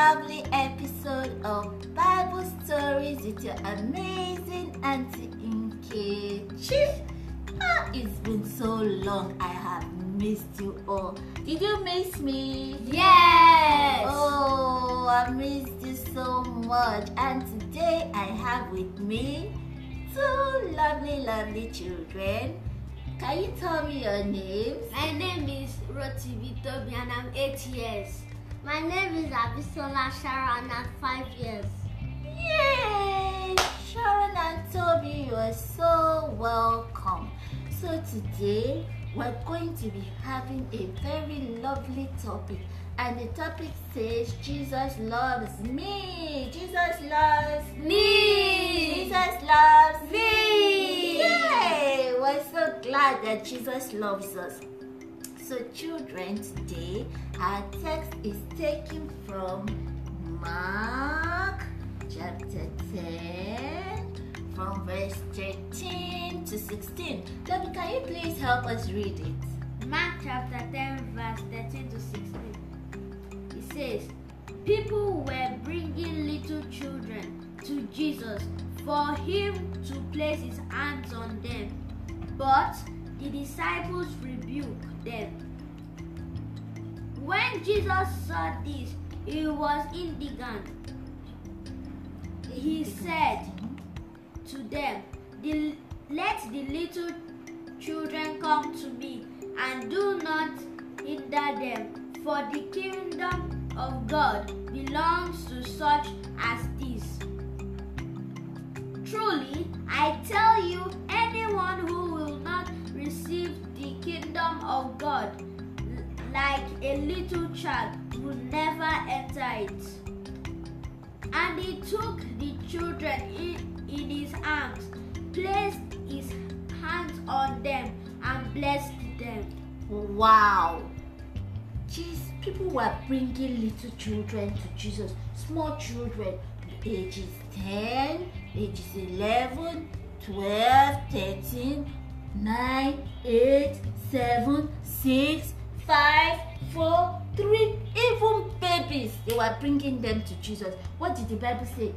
lovely episode of Bible Stories with your amazing Auntie Nkechi. Ah, it's been so long, I have missed you all. Did you miss me? Yes! Oh, I missed you so much. And today I have with me two lovely, lovely children. Can you tell me your names? My name is Roti Vito, and I'm 8 years. My name is Abisola Sharon. and I'm 5 years. Yay! Sharon and Toby, you are so welcome. So today we're going to be having a very lovely topic and the topic says Jesus loves me. Jesus loves Me! Jesus loves Me! Yay! We're so glad that Jesus loves us. So children, today our text is taken from Mark chapter 10 from verse 13 to 16. Debbie, can you please help us read it? Mark chapter 10, verse 13 to 16. It says, People were bringing little children to Jesus for him to place his hands on them. But the disciples rebuked them. When Jesus saw this, he was indignant. He said to them, Let the little children come to me, and do not hinder them, for the kingdom of God belongs to such of God like a little child would never enter it. And he took the children in, in his arms, placed his hands on them, and blessed them. Wow. Jeez, people were bringing little children to Jesus, small children, ages 10, ages 11, 12, 13, 9, 8, 7, 6, 5, 4, 3, even babies. They were bringing them to Jesus. What did the Bible say?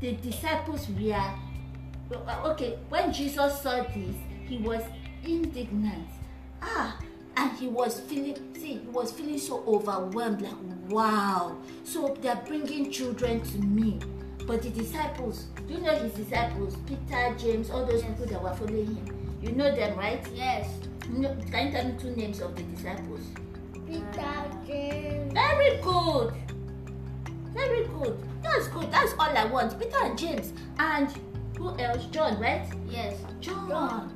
The disciples were okay when jesus saw this he was indignant ah and he was feeling see he was feeling so overwhelmed like wow so they're bringing children to me but the disciples do you know his disciples peter james all those people that were following him you know them right Yes. Know, can you tell me two names of the disciples Peter, James, very good very good that's good that's all i want peter and james and who else john right Yes. John.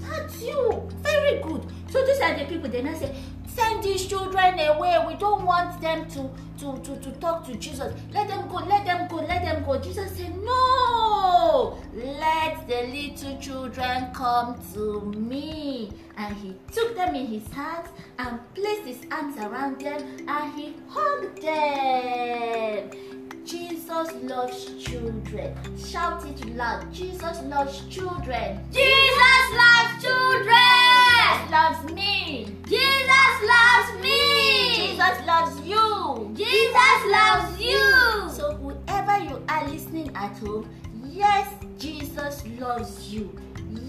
That's you. Very good. So these are the people they now say, send these children away. We don't want them to, to, to, to talk to Jesus. Let them go, let them go, let them go. Jesus said, No, let the little children come to me. And he took them in his hands and placed his arms around them and he hugged them. Jesus loves children. Shout it loud. Jesus loves children. Jesus loves children! Jesus loves me. Jesus loves me! Jesus loves you. Jesus loves you! So whoever you are listening at home, yes, Jesus loves you.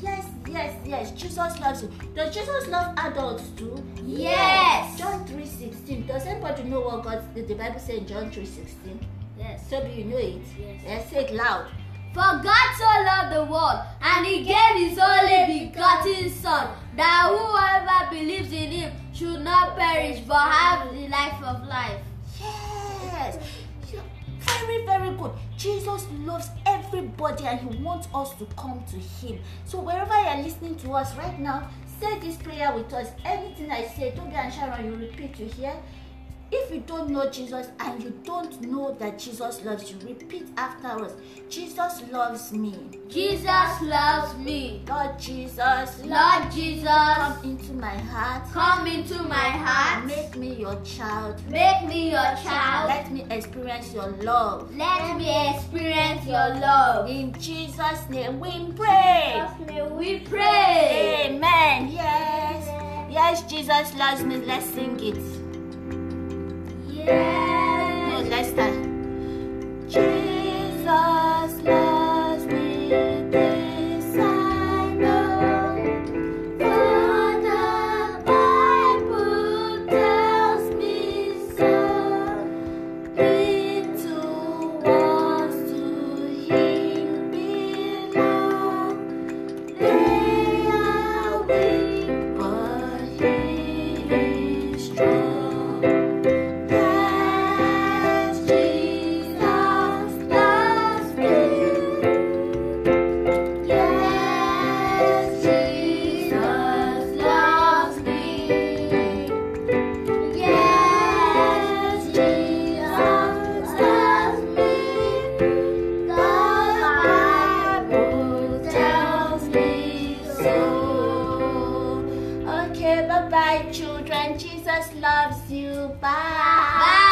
Yes, yes, yes, Jesus loves you. Does Jesus love adults too? Yes. John 3.16. Does anybody know what God the Bible says in John 3.16? Yes. Toby, you know it? Yes. Yes, say it loud. For God so loved the world, and He gave His only begotten Son, that whoever believes in Him should not perish but have the life of life. Yes. Very, very good. Jesus loves everybody and he wants us to come to him. So wherever you're listening to us right now, say this prayer with us. Anything I say, Toby and Sharon, you repeat, you hear? If you don't know Jesus and you don't know that Jesus loves you, repeat after us. Jesus loves me. Jesus loves me. Lord Jesus, Lord Jesus, come into my heart. come into my heart. Make me your child. Make me your child. Let me experience your love. Let me experience your love. In Jesus' name we pray. Jesus' name We pray. Amen. Yes. Yes, Jesus loves me. Let's sing it. No, Bye, children. Jesus loves you. Bye. Bye.